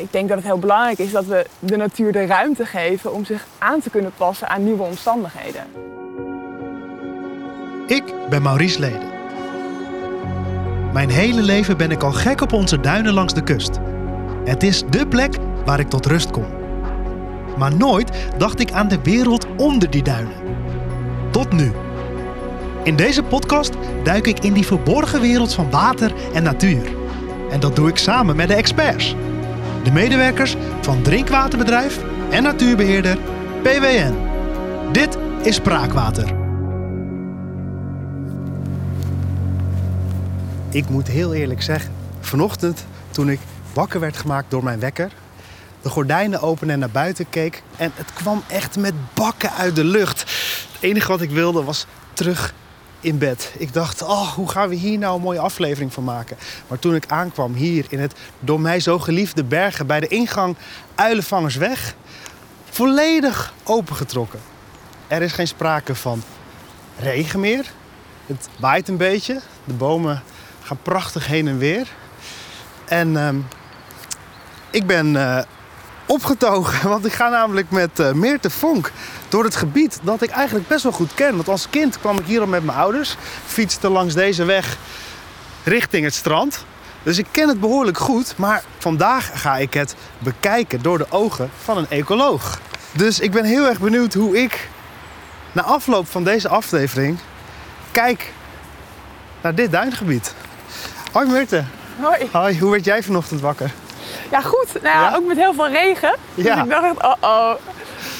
ik denk dat het heel belangrijk is dat we de natuur de ruimte geven om zich aan te kunnen passen aan nieuwe omstandigheden. Ik ben Maurice Leden. Mijn hele leven ben ik al gek op onze duinen langs de kust. Het is dé plek waar ik tot rust kom. Maar nooit dacht ik aan de wereld onder die duinen. Tot nu. In deze podcast duik ik in die verborgen wereld van water en natuur. En dat doe ik samen met de experts. De medewerkers van drinkwaterbedrijf en natuurbeheerder PWN. Dit is Spraakwater. Ik moet heel eerlijk zeggen, vanochtend toen ik wakker werd gemaakt door mijn wekker, de gordijnen open en naar buiten keek en het kwam echt met bakken uit de lucht. Het enige wat ik wilde was terug in bed. Ik dacht, oh, hoe gaan we hier nou een mooie aflevering van maken? Maar toen ik aankwam hier in het door mij zo geliefde bergen bij de ingang Uilenvangersweg, volledig opengetrokken. Er is geen sprake van regen meer. Het waait een beetje. De bomen gaan prachtig heen en weer. En ehm, ik ben eh, opgetogen, want ik ga namelijk met uh, Meerte Vonk door het gebied dat ik eigenlijk best wel goed ken. Want als kind kwam ik hier al met mijn ouders, fietste langs deze weg richting het strand. Dus ik ken het behoorlijk goed, maar vandaag ga ik het bekijken door de ogen van een ecoloog. Dus ik ben heel erg benieuwd hoe ik na afloop van deze aflevering kijk naar dit duingebied. Hoi Meerte. Hoi. Hoi, hoe werd jij vanochtend wakker? Ja, goed. Nou ja, Ja? ook met heel veel regen. Dus Ja. ik dacht echt, oh oh,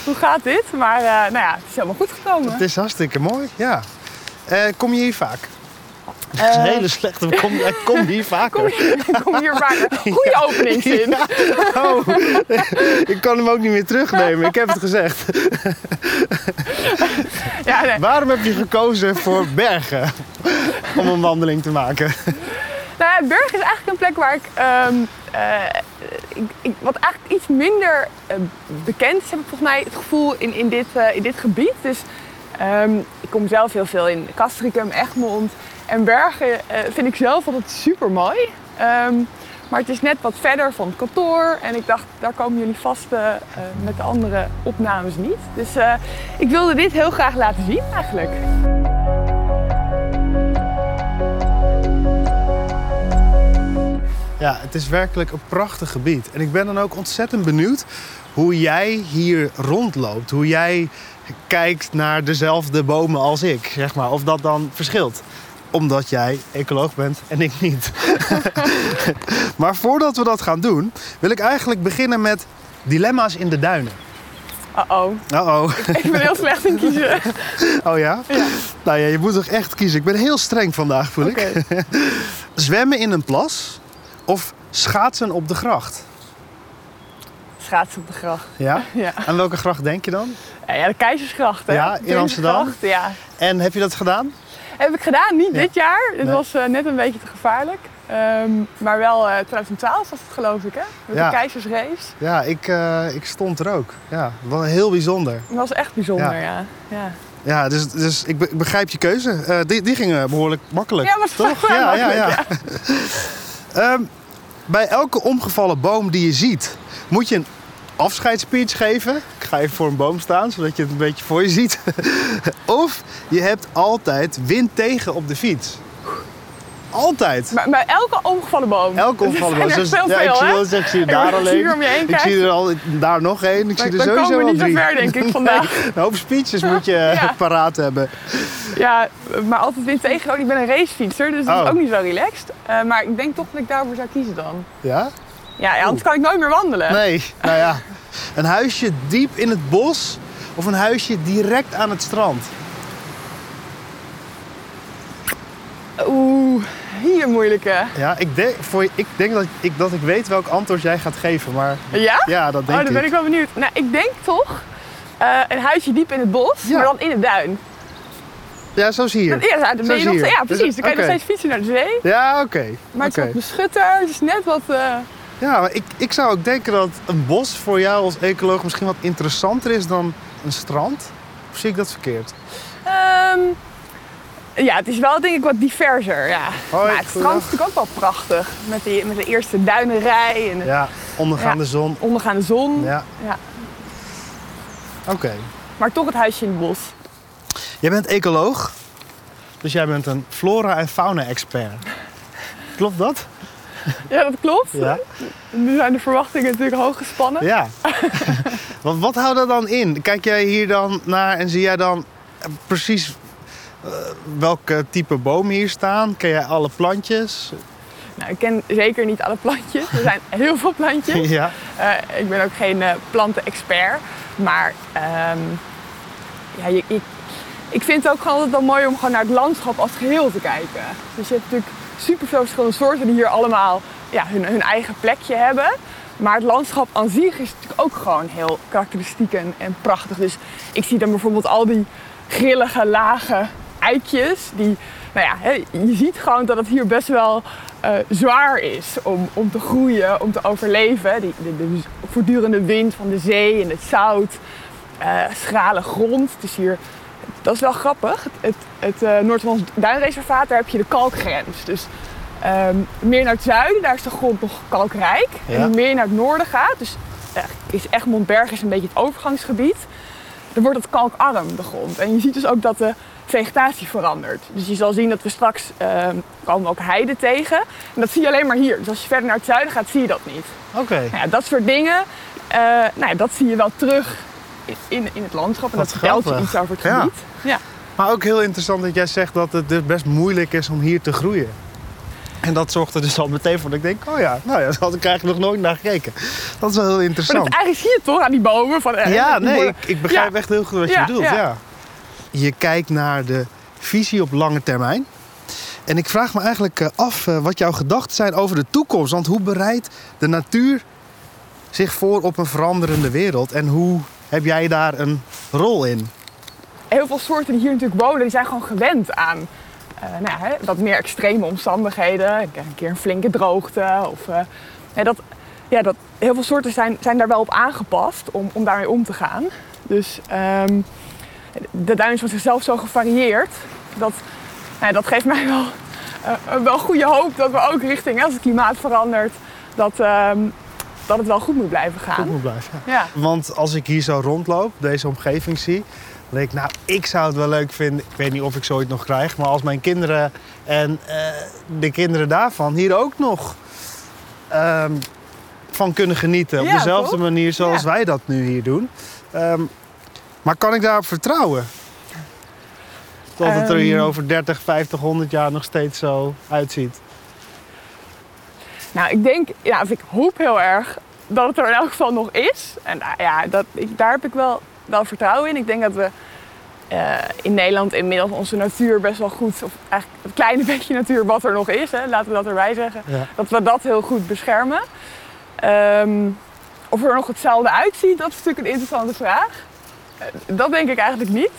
hoe gaat dit? Maar eh, nou ja, het is helemaal goed gekomen. Het is hartstikke mooi, ja. Eh, kom je hier vaak? Dat is Eh, een hele slechte. Kom, eh, kom hier vaker. Kom hier, kom hier vaker. Goede openingszin. Ja. Oh, ik kan hem ook niet meer terugnemen. Ik heb het gezegd. Ja, nee. Waarom heb je gekozen voor bergen om een wandeling te maken? Nou ja, Berg is eigenlijk een plek waar ik, ehm, eh, ik, wat eigenlijk iets minder eh, bekend is, heb ik volgens mij het gevoel in, in, dit, eh, in dit gebied. Dus ehm, ik kom zelf heel veel in Castricum, Egmond. En Bergen vind ik zelf altijd super mooi. maar het is net wat verder van het kantoor. En ik dacht, daar komen jullie vast met de andere opnames niet. Dus ik wilde dit heel graag laten zien eigenlijk. Ja, het is werkelijk een prachtig gebied. En ik ben dan ook ontzettend benieuwd hoe jij hier rondloopt. Hoe jij kijkt naar dezelfde bomen als ik, zeg maar. Of dat dan verschilt. Omdat jij ecoloog bent en ik niet. maar voordat we dat gaan doen, wil ik eigenlijk beginnen met dilemma's in de duinen. Uh-oh, Uh-oh. ik ben heel slecht in kiezen. Oh ja? Ja. Nou ja, je moet toch echt kiezen. Ik ben heel streng vandaag, voel ik. Zwemmen in een plas of schaatsen op de gracht? Schaatsen op de gracht. Ja? Ja, Aan welke gracht denk je dan? ja, de Keizersgracht. Hè? Ja, in Amsterdam? Ja. En heb je dat gedaan? Heb ik gedaan, niet Ja. dit jaar. Het Nee. was eh, net een beetje te gevaarlijk. Ehm, maar wel eh 2012 was het geloof ik, hè? Met Ja. de Keizersrace. Ja, ik, eh, ik stond er ook. Ja, wel heel bijzonder. Dat was echt bijzonder, Ja. ja. ja. Ja, dus, dus ik, be- ik begrijp je keuze. Die, die gingen behoorlijk makkelijk. Ja, was toch? Ja, ja, ja. Ehm, bij elke omgevallen boom die je ziet, moet je een afscheidsspeech geven. Ik ga even voor een boom staan, zodat je het een beetje voor je ziet. of je hebt altijd wind tegen op de fiets. Altijd. Maar bij elke omgevallen boom. Elke omgevallen boom. Er Dus- er veel, ja, ik zie, wel- ik zie er daar alleen. om je heen Ik kijkt, zie er al daar nog één. Ik zie er dan sowieso komen we niet zo ver, denk ik, vandaag. Een hoop speeches moet je Ja. paraat hebben. Ja, maar altijd wind tegen. Want ik ben een racefietser, dus dat Oh. is ook niet zo relaxed. Eh, maar ik denk toch dat ik daarvoor zou kiezen dan. Ja? Ja, ja, anders kan ik nooit meer wandelen. Nee, nou ja. Een huisje diep in het bos of een huisje direct aan het strand? Oeh, hier moeilijke. Ja, ik denk, voor, ik denk dat, ik, dat ik weet welk antwoord jij gaat geven, maar Ja? ja, dat denk oh, dan ben ik wel benieuwd. Nou, ik denk toch eh, een huisje diep in het bos, Ja. maar dan in de duin. Ja, zoals hier. Dan, ja, dan ben je Zo nog, zie je. ja, precies. Dan kan je nog steeds fietsen naar de zee. Ja, oké. Maar het oké. is wat beschutter, het is net wat... eh, Ja, maar ik, ik zou ook denken dat een bos voor jou als ecoloog misschien wat interessanter is dan een strand. Of zie ik dat verkeerd? ehm, ja, het is wel denk ik wat diverser, ja. Hoi, maar het strand is natuurlijk ook wel prachtig. Met, die, met de eerste duinenrij. En, Ja, Ondergaande Ja. zon. Ondergaande zon. Ja, Ja. oké. Maar toch het huisje in het bos. Jij bent ecoloog, dus jij bent een flora- en fauna-expert. Klopt dat? Ja, dat klopt. Ja. Nu zijn de verwachtingen natuurlijk hoog gespannen. Ja. wat, wat houdt dat dan in? Kijk jij hier dan naar en zie jij dan precies welke type bomen hier staan? Ken jij alle plantjes? Nou, ik ken zeker niet alle plantjes. Er zijn heel veel plantjes. ja. Eh, ik ben ook geen eh, plantenexpert. Maar ehm, ja, je, ik, ik vind het ook gewoon altijd wel mooi om gewoon naar het landschap als geheel te kijken. Dus je hebt natuurlijk superveel verschillende soorten die hier allemaal ja, hun, hun eigen plekje hebben. Maar het landschap aan zich is natuurlijk ook gewoon heel karakteristiek en, en prachtig. Dus ik zie dan bijvoorbeeld al die grillige, lage eikjes. Die, nou ja, je ziet gewoon dat het hier best wel eh, zwaar is om, om te groeien, om te overleven. Die, de, de voortdurende wind van de zee en het zout, eh, schrale grond. Het is hier, dat is wel grappig. Het, het, eh, Noord-Hollands Duinreservaat, daar heb je de kalkgrens. Dus ehm, meer naar het zuiden, daar is de grond nog kalkrijk. Ja. En hoe meer naar het noorden gaat, dus is Egmond is een beetje het overgangsgebied. Dan wordt het kalkarm, de grond. En je ziet dus ook dat de vegetatie verandert. Dus je zal zien dat we straks ehm, komen we ook heide tegen. En dat zie je alleen maar hier. Dus als je verder naar het zuiden gaat, zie je dat niet. Oké. Nou ja, dat soort dingen, eh, nou ja, dat zie je wel terug in, in, het landschap. En Wat dat vertelt je iets over het Ja. gebied. Ja. Maar ook heel interessant dat jij zegt dat het dus best moeilijk is om hier te groeien. En dat zorgt er dus al meteen voor dat ik denk, oh ja, nou ja, daar had ik eigenlijk nog nooit naar gekeken. Dat is wel heel Maar interessant. dat, eigenlijk zie je het toch aan die bomen. Van, eh, Ja, nee, ik, ik begrijp Ja. echt heel goed wat je Ja, bedoelt. ja. Je kijkt naar de visie op lange termijn. En ik vraag me eigenlijk eh, af eh, wat jouw gedachten zijn over de toekomst. Want hoe bereidt de natuur zich voor op een veranderende wereld? En hoe heb jij daar een rol in? heel veel soorten die hier natuurlijk wonen, die zijn gewoon gewend aan eh, nou ja, wat meer extreme omstandigheden. Een keer- een flinke droogte. Of, dat, ja, dat, heel veel soorten zijn, zijn daar wel op aangepast om, om daarmee om te gaan. Dus ehm, de duin is van zichzelf zo gevarieerd. Dat, nou ja, dat geeft mij wel, eh, wel goede hoop dat we ook richting, hè, als het klimaat verandert, dat, ehm, dat het wel goed moet blijven gaan. Goed moet blijven. ja. Ja. Want als ik hier zo rondloop, deze omgeving zie, dan denk ik, nou, ik zou het wel leuk vinden. Ik weet niet of ik zoiets nog krijg, maar als mijn kinderen en eh, de kinderen daarvan hier ook nog ehm, van kunnen genieten. Op dezelfde toch? manier zoals Ja. wij dat nu hier doen. Ehm, maar kan ik daarop vertrouwen? Dat het er hier Ehm. over 30, 50, 100 jaar nog steeds zo uitziet. Nou, ik denk, ja, of ik hoop heel erg dat het er in elk geval nog is. En nou ja, dat, ik, daar heb ik wel, wel vertrouwen in. Ik denk dat we eh, in Nederland inmiddels onze natuur best wel goed, of eigenlijk het kleine beetje natuur wat er nog is, hè, laten we dat erbij zeggen, Ja. dat we dat heel goed beschermen. Ehm, of er nog hetzelfde uitziet, dat is natuurlijk een interessante vraag. Eh, dat denk ik eigenlijk niet.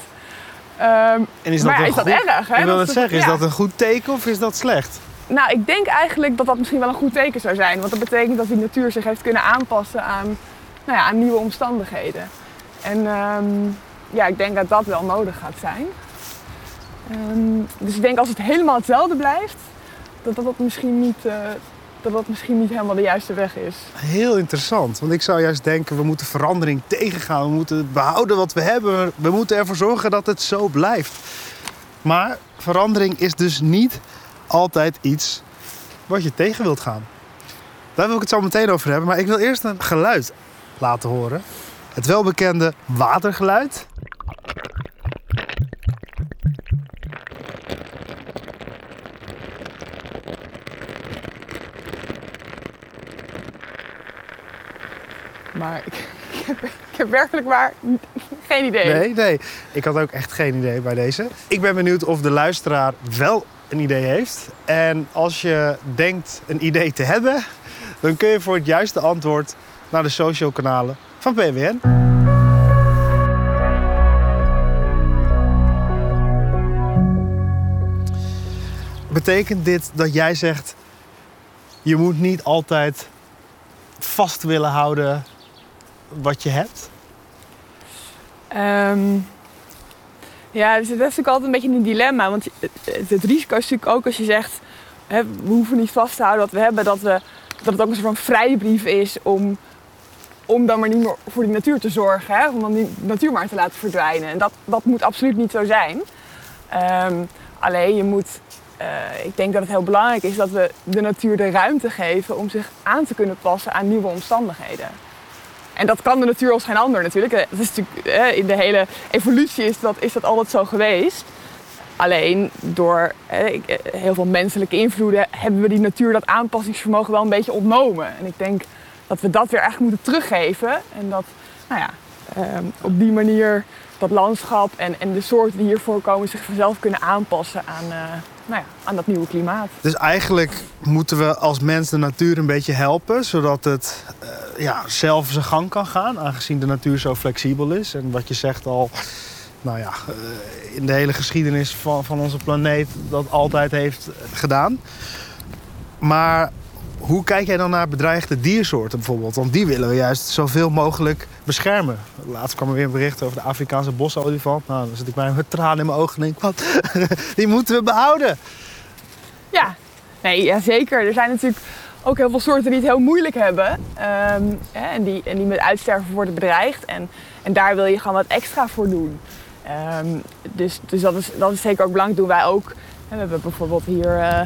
Ehm, En is maar dat, ja, een is dat erg? Hè? Ik wil Dat het zeggen, is ja. dat een goed teken of is dat slecht? Nou, ik denk eigenlijk dat dat misschien wel een goed teken zou zijn. Want dat betekent dat die natuur zich heeft kunnen aanpassen aan, nou ja, aan nieuwe omstandigheden. En ehm, ja, ik denk dat dat wel nodig gaat zijn. Ehm, dus ik denk als het helemaal hetzelfde blijft, dat dat, dat, misschien niet, eh, dat dat misschien niet helemaal de juiste weg is. Heel interessant, want ik zou juist denken, we moeten verandering tegengaan. We moeten behouden wat we hebben. We moeten ervoor zorgen dat het zo blijft. Maar verandering is dus niet altijd iets wat je tegen wilt gaan. Daar wil ik het zo meteen over hebben, maar ik wil eerst een geluid laten horen. Het welbekende watergeluid. Maar ik, ik, ik heb werkelijk waar geen idee. Nee, nee. Ik had ook echt geen idee bij deze. Ik ben benieuwd of de luisteraar wel een idee heeft. En als je denkt een idee te hebben, dan kun je voor het juiste antwoord naar de social kanalen van PWN. Betekent dit dat jij zegt, je moet niet altijd vast willen houden wat je hebt? Ehm, ja, dus dat is natuurlijk altijd een beetje een dilemma. Want het risico is natuurlijk ook als je zegt... Hè, we hoeven niet vast te houden wat we hebben... dat we dat het ook een soort van vrijbrief is om, om dan maar niet meer voor die natuur te zorgen. Hè? Om dan die natuur maar te laten verdwijnen. En dat, dat moet absoluut niet zo zijn. Ehm, alleen je moet, eh, ik denk dat het heel belangrijk is dat we de natuur de ruimte geven om zich aan te kunnen passen aan nieuwe omstandigheden. En dat kan de natuur als geen ander natuurlijk. Dat is natuurlijk in de hele evolutie is dat, is dat altijd zo geweest. Alleen door heel veel menselijke invloeden hebben we die natuur dat aanpassingsvermogen wel een beetje ontnomen. En ik denk dat we dat weer eigenlijk moeten teruggeven. En dat nou ja, ehm, op die manier dat landschap en, en de soorten die hier voorkomen zich vanzelf kunnen aanpassen aan, nou aan dat nieuwe klimaat. Dus eigenlijk moeten we als mens de natuur een beetje helpen, zodat het uh, ja, zelf zijn gang kan gaan, aangezien de natuur zo flexibel is. En wat je zegt al, nou ja, uh, in de hele geschiedenis van, van onze planeet dat altijd heeft gedaan. Maar hoe kijk jij dan naar bedreigde diersoorten bijvoorbeeld? Want die willen we juist zoveel mogelijk beschermen. Laatst kwam er weer een bericht over de Afrikaanse bosolifant. Nou, dan zit ik bij met tranen in mijn ogen en denk wat, die moeten we behouden. Ja, nee, zeker. Er zijn natuurlijk ook heel veel soorten die het heel moeilijk hebben. Um, en, die, en die met uitsterven worden bedreigd. En, en daar wil je gewoon wat extra voor doen. Um, dus dus dat, is, is zeker ook belangrijk. Doen wij ook. We hebben bijvoorbeeld hier uh,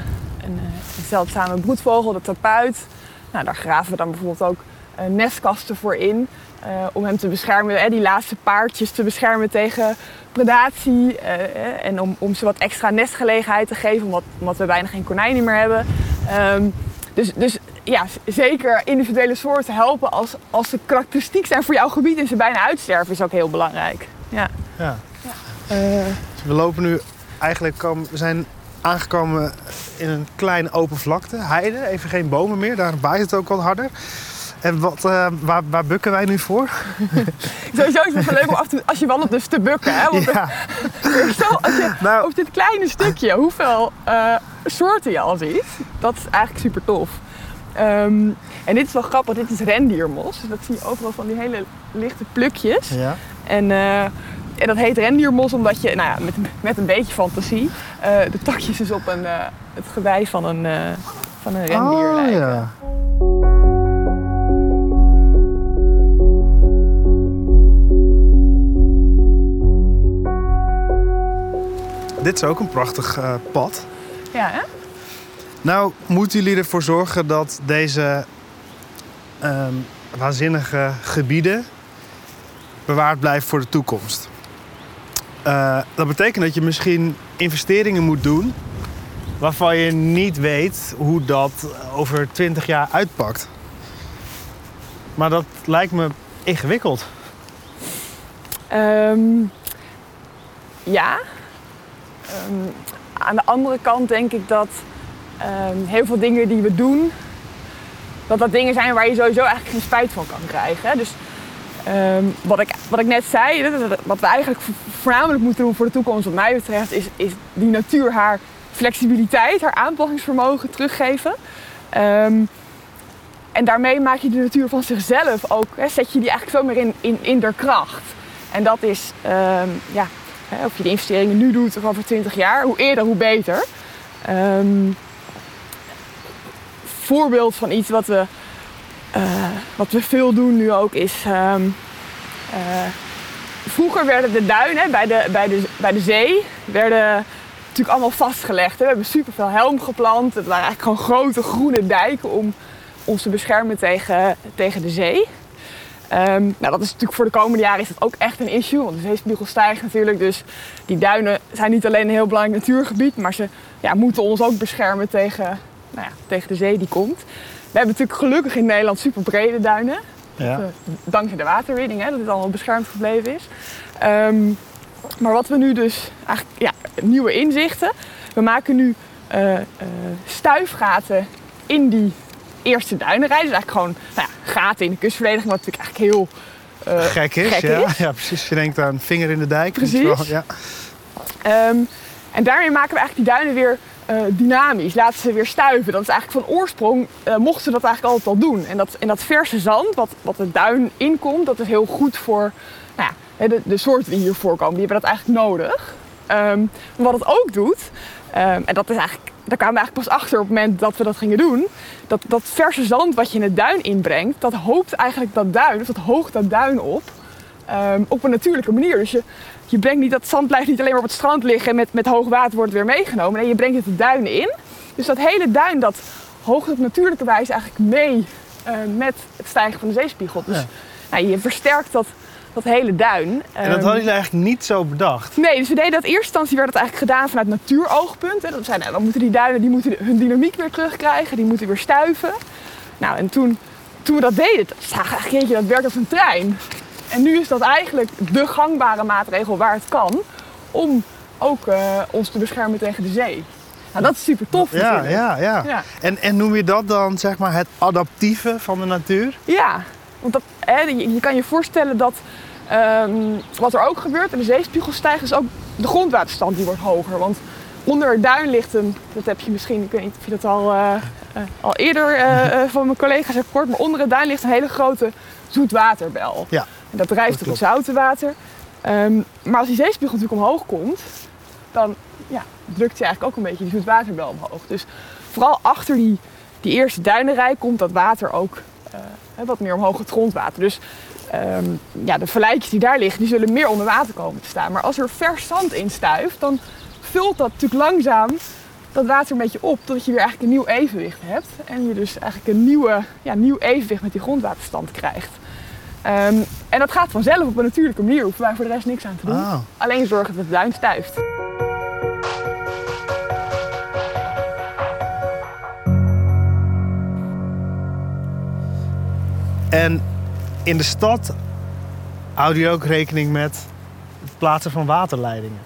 een, een zeldzame broedvogel, de tapuit. Nou, daar graven we dan bijvoorbeeld ook uh, nestkasten voor in. Uh, om hem te beschermen, hè, die laatste paardjes te beschermen tegen predatie. Uh, en om, om ze wat extra nestgelegenheid te geven, omdat, omdat we bijna geen konijnen meer hebben. Um, dus, dus ja, zeker individuele soorten helpen als, als ze karakteristiek zijn voor jouw gebied en ze bijna uitsterven, is ook heel belangrijk. Ja. ja. ja. We lopen nu eigenlijk, we zijn aangekomen in een kleine open vlakte, heide, even geen bomen meer, daar waait het ook wat harder. En wat, uh, waar, waar, bukken wij nu voor? Sowieso is het wel leuk om af te, als je wandelt dus te bukken. Hè? Want ja. zo, als je nou, op dit kleine stukje hoeveel uh, soorten je al ziet, dat is eigenlijk super tof. Um, en dit is wel grappig, dit is rendiermos. Dat zie je overal van die hele lichte plukjes. Ja. En, uh, en dat heet rendiermos omdat je, nou ja, met, met een beetje fantasie, de takjes dus op een, het gewei van een, van een rendier oh, lijken. Ja. Dit is ook een prachtig uh, pad. Ja, hè? Nou, moeten jullie ervoor zorgen dat deze um, waanzinnige gebieden bewaard blijven voor de toekomst. Uh, dat betekent dat je misschien investeringen moet doen waarvan je niet weet hoe dat over 20 jaar uitpakt. Maar dat lijkt me ingewikkeld. Um, ja, Um, aan de andere kant denk ik dat um, heel veel dingen die we doen, dat dat dingen zijn waar je sowieso eigenlijk geen spijt van kan krijgen. Dus um, wat, ik, wat ik net zei, wat we eigenlijk voornamelijk moeten doen voor de toekomst, wat mij betreft, is, is die natuur haar flexibiliteit, haar aanpassingsvermogen teruggeven. en daarmee maak je de natuur van zichzelf ook, zet je die eigenlijk veel meer in, in, in der kracht. En dat is, ja, of je de investeringen nu doet of over 20 jaar, hoe eerder hoe beter. Voorbeeld van iets wat we, uh, wat we veel doen nu ook is. Um, uh, vroeger werden de duinen bij de, bij de, bij de zee werden natuurlijk allemaal vastgelegd. We hebben superveel helm geplant. Het waren eigenlijk gewoon grote groene dijken om ons te beschermen tegen, tegen de zee. Um, nou, dat is natuurlijk voor de komende jaren is dat ook echt een issue, want de zeespiegel stijgt natuurlijk. Dus die duinen zijn niet alleen een heel belangrijk natuurgebied, maar ze ja, moeten ons ook beschermen tegen, nou ja, tegen de zee die komt. We hebben natuurlijk gelukkig in Nederland super brede duinen. Ja. Uh, dankzij de waterwinning, hè, dat het allemaal beschermd gebleven is. Um, maar wat we nu dus eigenlijk, ja, nieuwe inzichten. We maken nu uh, uh, stuifgaten in die eerste duinenrij. Dus eigenlijk gewoon nou ja, gaten in de kustverdediging, wat natuurlijk eigenlijk heel uh, gek, is, ja. ja. precies. Je denkt aan vinger in de dijk. Precies. ja. Um, en daarmee maken we eigenlijk die duinen weer uh, dynamisch. Laten ze weer stuiven. Dat is eigenlijk van oorsprong, uh, mochten we dat eigenlijk altijd al doen. En dat, en dat verse zand, wat, wat de duin inkomt, dat is heel goed voor nou ja, de, de soorten die hier voorkomen. Die hebben dat eigenlijk nodig. Um, wat het ook doet, um, en dat is eigenlijk daar kwamen we eigenlijk pas achter op het moment dat we dat gingen doen. Dat, dat verse zand wat je in het duin inbrengt, dat hoopt eigenlijk dat duin, of dat hoogt dat duin op. ehm, op een natuurlijke manier. Dus je, je brengt niet, dat zand blijft niet alleen maar op het strand liggen en met, met hoog water wordt het weer meegenomen. Nee, je brengt het de duinen in. Dus dat hele duin, dat hoogt op natuurlijke wijze eigenlijk mee eh, met het stijgen van de zeespiegel. Dus Ja. nou, je versterkt dat, dat hele duin. En dat Ehm, hadden jullie eigenlijk niet zo bedacht. Nee, dus we deden dat in eerste instantie werd het eigenlijk gedaan vanuit natuuroogpunt. Hè. Dat zijn, nou, dan moeten die duinen die moeten hun dynamiek weer terugkrijgen, die moeten weer stuiven. Nou, en toen, toen we dat deden, zagen we eigenlijk, dat werkt als een trein. En nu is dat eigenlijk de gangbare maatregel waar het kan om ook eh, ons te beschermen tegen de zee. Nou, dat is super tof Ja, natuurlijk. ja, ja. Ja. En, en noem je dat dan zeg maar het adaptieve van de natuur? Ja, want dat, hè, je, je kan je voorstellen dat ehm, wat er ook gebeurt en de zeespiegel stijgt, is ook de grondwaterstand die wordt hoger. Want onder het duin ligt een, dat heb je misschien, ik weet niet of je dat al, eh, eh, al eerder van mijn collega's hebt gehoord, maar onder het duin ligt een hele grote zoetwaterbel. Ja, dat drijft op het zoute water. Ehm, maar als die zeespiegel natuurlijk omhoog komt, dan ja, drukt hij eigenlijk ook een beetje die zoetwaterbel omhoog. Dus vooral achter die, die eerste duinenrij komt dat water ook eh, wat meer omhoog het grondwater. Dus ehm, ja, de verlijkjes die daar liggen, die zullen meer onder water komen te staan. Maar als er vers zand in stuift, dan vult dat natuurlijk langzaam dat water een beetje op, totdat je weer eigenlijk een nieuw evenwicht hebt. En je dus eigenlijk een nieuwe, ja, nieuw evenwicht met die grondwaterstand krijgt. Ehm, en dat gaat vanzelf op een natuurlijke manier, hoeven wij voor de rest niks aan te doen. Ah. Alleen zorgen dat het duin stuift. En in de stad houden jullie ook rekening met het plaatsen van waterleidingen.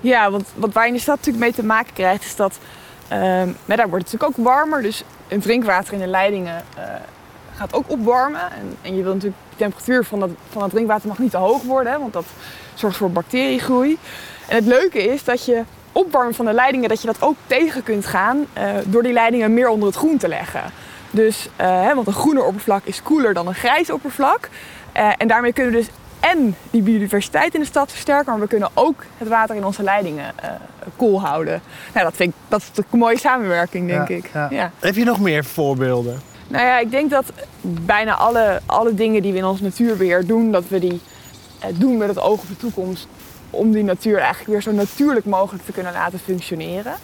Ja, want wat je in de stad natuurlijk mee te maken krijgt, is dat nou, daar wordt het natuurlijk ook warmer. Dus het drinkwater in de leidingen eh, gaat ook opwarmen. En, en je wil natuurlijk de temperatuur van dat, van dat drinkwater mag niet te hoog worden, hè, want dat zorgt voor bacteriegroei. En het leuke is dat je opwarmen van de leidingen, dat je dat ook tegen kunt gaan eh, door die leidingen meer onder het groen te leggen. Dus, eh, hè, want een groener oppervlak is koeler dan een grijs oppervlak. Eh, en daarmee kunnen we dus en die biodiversiteit in de stad versterken, maar we kunnen ook het water in onze leidingen eh koel houden. Nou, dat vind ik dat is een mooie samenwerking, denk Ja, ik. ja. Ja. Heb je nog meer voorbeelden? Nou ja, ik denk dat bijna alle, alle dingen die we in ons natuurbeheer doen, dat we die eh, doen met het oog op de toekomst. Om die natuur eigenlijk weer zo natuurlijk mogelijk te kunnen laten functioneren.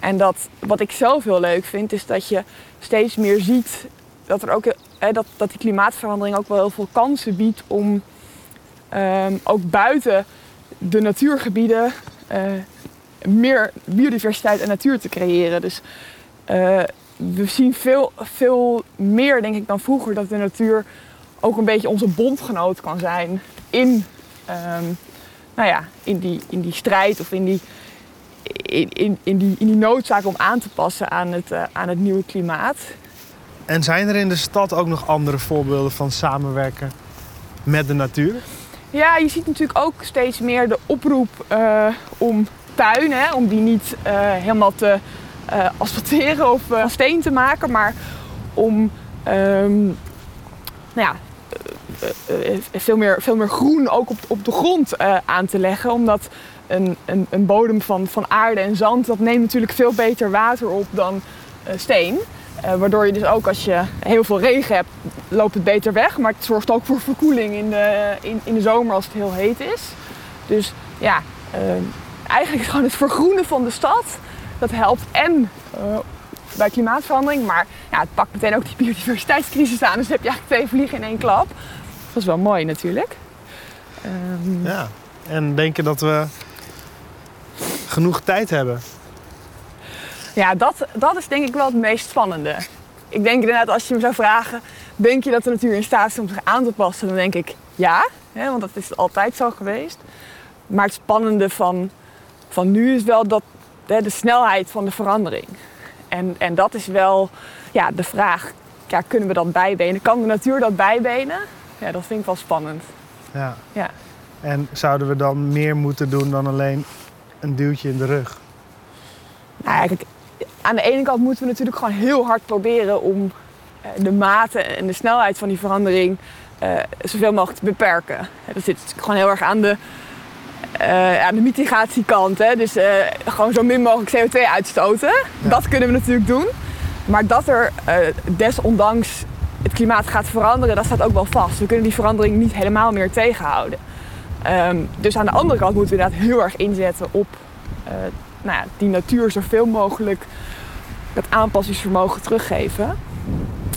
En dat, wat ik zelf heel leuk vind, is dat je steeds meer ziet dat, er ook, eh, dat, dat die klimaatverandering ook wel heel veel kansen biedt om ehm, ook buiten de natuurgebieden eh, meer biodiversiteit en natuur te creëren. Dus we zien veel, veel meer, denk ik, dan vroeger dat de natuur ook een beetje onze bondgenoot kan zijn in, ehm, nou ja, in, die, in die strijd of in die, in, in, in die, in die noodzaak om aan te passen aan het, eh, aan het nieuwe klimaat. En zijn er in de stad ook nog andere voorbeelden van samenwerken met de natuur? Ja, je ziet natuurlijk ook steeds meer de oproep eh, om tuinen, om die niet eh, helemaal te eh, asfalteren of eh, steen te maken, maar om ehm, nou ja, eh, veel, meer, veel meer groen ook op, op de grond aan te leggen. Omdat een, een, een bodem van, van aarde en zand, dat neemt natuurlijk veel beter water op dan steen. Waardoor je dus ook als je heel veel regen hebt, loopt het beter weg. Maar het zorgt ook voor verkoeling in de, in, in de zomer als het heel heet is. Dus ja, eh, eigenlijk is gewoon het vergroenen van de stad. Dat helpt en eh, bij klimaatverandering. Maar ja, het pakt meteen ook die biodiversiteitscrisis aan. Dus dan heb je eigenlijk twee vliegen in één klap. Dat is wel mooi natuurlijk. Ehm, Ja. En denken dat we genoeg tijd hebben. Ja, dat, dat is denk ik wel het meest spannende. Ik denk inderdaad, als je me zou vragen, denk je dat de natuur in staat is om zich aan te passen? Dan denk ik ja, hè, want dat is altijd zo geweest. Maar het spannende van, van nu is wel dat, de snelheid van de verandering. En, en dat is wel ja, de vraag, ja, kunnen we dat bijbenen? Kan de natuur dat bijbenen? Ja, dat vind ik wel spannend. Ja. Ja. En zouden we dan meer moeten doen dan alleen een duwtje in de rug? Nou, kijk, aan de ene kant moeten we natuurlijk gewoon heel hard proberen om eh, de mate en de snelheid van die verandering eh, zoveel mogelijk te beperken. Dat zit gewoon heel erg aan de, eh, ja, de mitigatiekant. Hè? Dus eh, gewoon zo min mogelijk CO2 uitstoten. Dat kunnen we natuurlijk doen. Maar dat er eh, desondanks het klimaat gaat veranderen, dat staat ook wel vast. We kunnen die verandering niet helemaal meer tegenhouden. Ehm, dus aan de andere kant moeten we inderdaad heel erg inzetten op nou ja, die natuur zoveel mogelijk dat aanpassingsvermogen teruggeven.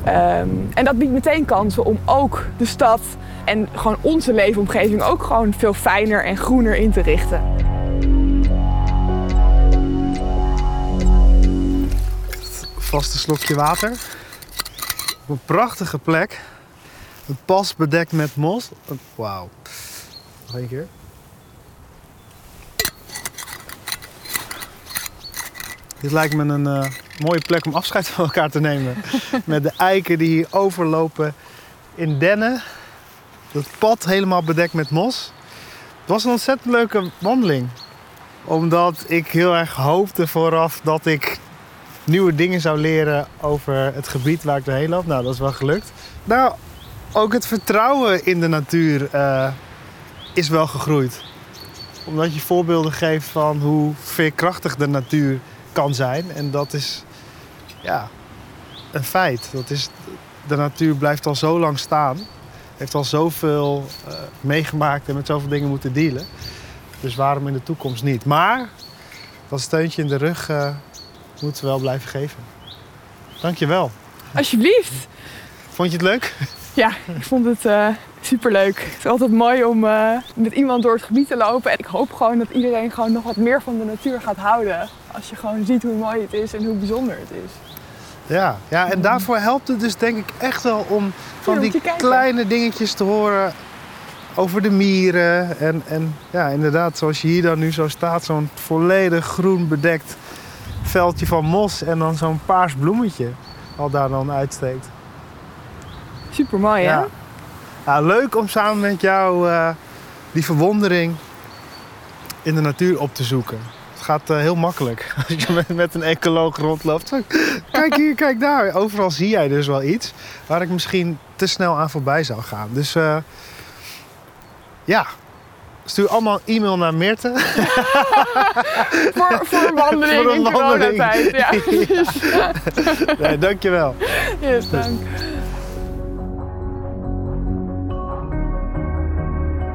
Ehm, en dat biedt meteen kansen om ook de stad en gewoon onze leefomgeving ook gewoon veel fijner en groener in te richten. Vaste slokje water. Op een prachtige plek. Een pas bedekt met mos. Wauw. Nog één keer. Dit lijkt me een eh, mooie plek om afscheid van elkaar te nemen. Met de eiken die hier overlopen in dennen. Dat pad helemaal bedekt met mos. Het was een ontzettend leuke wandeling. Omdat ik heel erg hoopte vooraf dat ik nieuwe dingen zou leren over het gebied waar ik doorheen loop. Nou, dat is wel gelukt. Nou, ook het vertrouwen in de natuur eh, is wel gegroeid. Omdat je voorbeelden geeft van hoe veerkrachtig de natuur kan zijn. En dat is ja, een feit. Dat is, de natuur blijft al zo lang staan. Heeft al zoveel uh, meegemaakt en met zoveel dingen moeten dealen. Dus waarom in de toekomst niet? Maar dat steuntje in de rug uh, moeten we wel blijven geven. Dankjewel. Alsjeblieft. Vond je het leuk? Ja, ik vond het uh, superleuk. Het is altijd mooi om uh, met iemand door het gebied te lopen. En ik hoop gewoon dat iedereen gewoon nog wat meer van de natuur gaat houden. Als je gewoon ziet hoe mooi het is en hoe bijzonder het is. Ja, ja en daarvoor helpt het dus denk ik echt wel om van die kleine dingetjes te horen over de mieren. En, en ja, inderdaad, zoals je hier dan nu zo staat, zo'n volledig groen bedekt veldje van mos en dan zo'n paars bloemetje al daar dan uitsteekt. Super mooi, hè? Ja. ja. leuk om samen met jou uh, die verwondering in de natuur op te zoeken. Het gaat uh, heel makkelijk als je met, met, een ecoloog rondloopt. Kijk hier, kijk daar. Overal zie jij dus wel iets waar ik misschien te snel aan voorbij zou gaan. Dus uh, ja, Stuur allemaal e-mail naar Meerte. voor, voor een wandeling voor een in coronatijd. Ja. ja. nee, dankjewel. Yes, dank.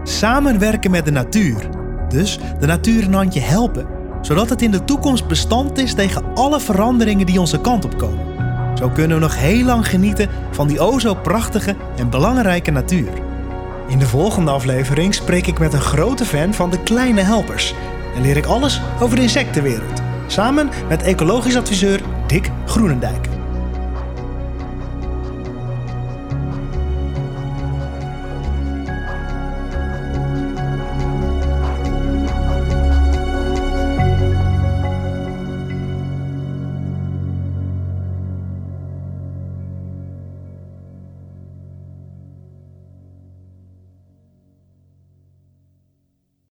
Samenwerken met de natuur. Dus de natuur een handje helpen. Zodat het in de toekomst bestand is tegen alle veranderingen die onze kant op komen. Zo kunnen we nog heel lang genieten van die o zo prachtige en belangrijke natuur. In de volgende aflevering spreek ik met een grote fan van de kleine helpers en leer ik alles over de insectenwereld. Samen met ecologisch adviseur Dick Groenendijk.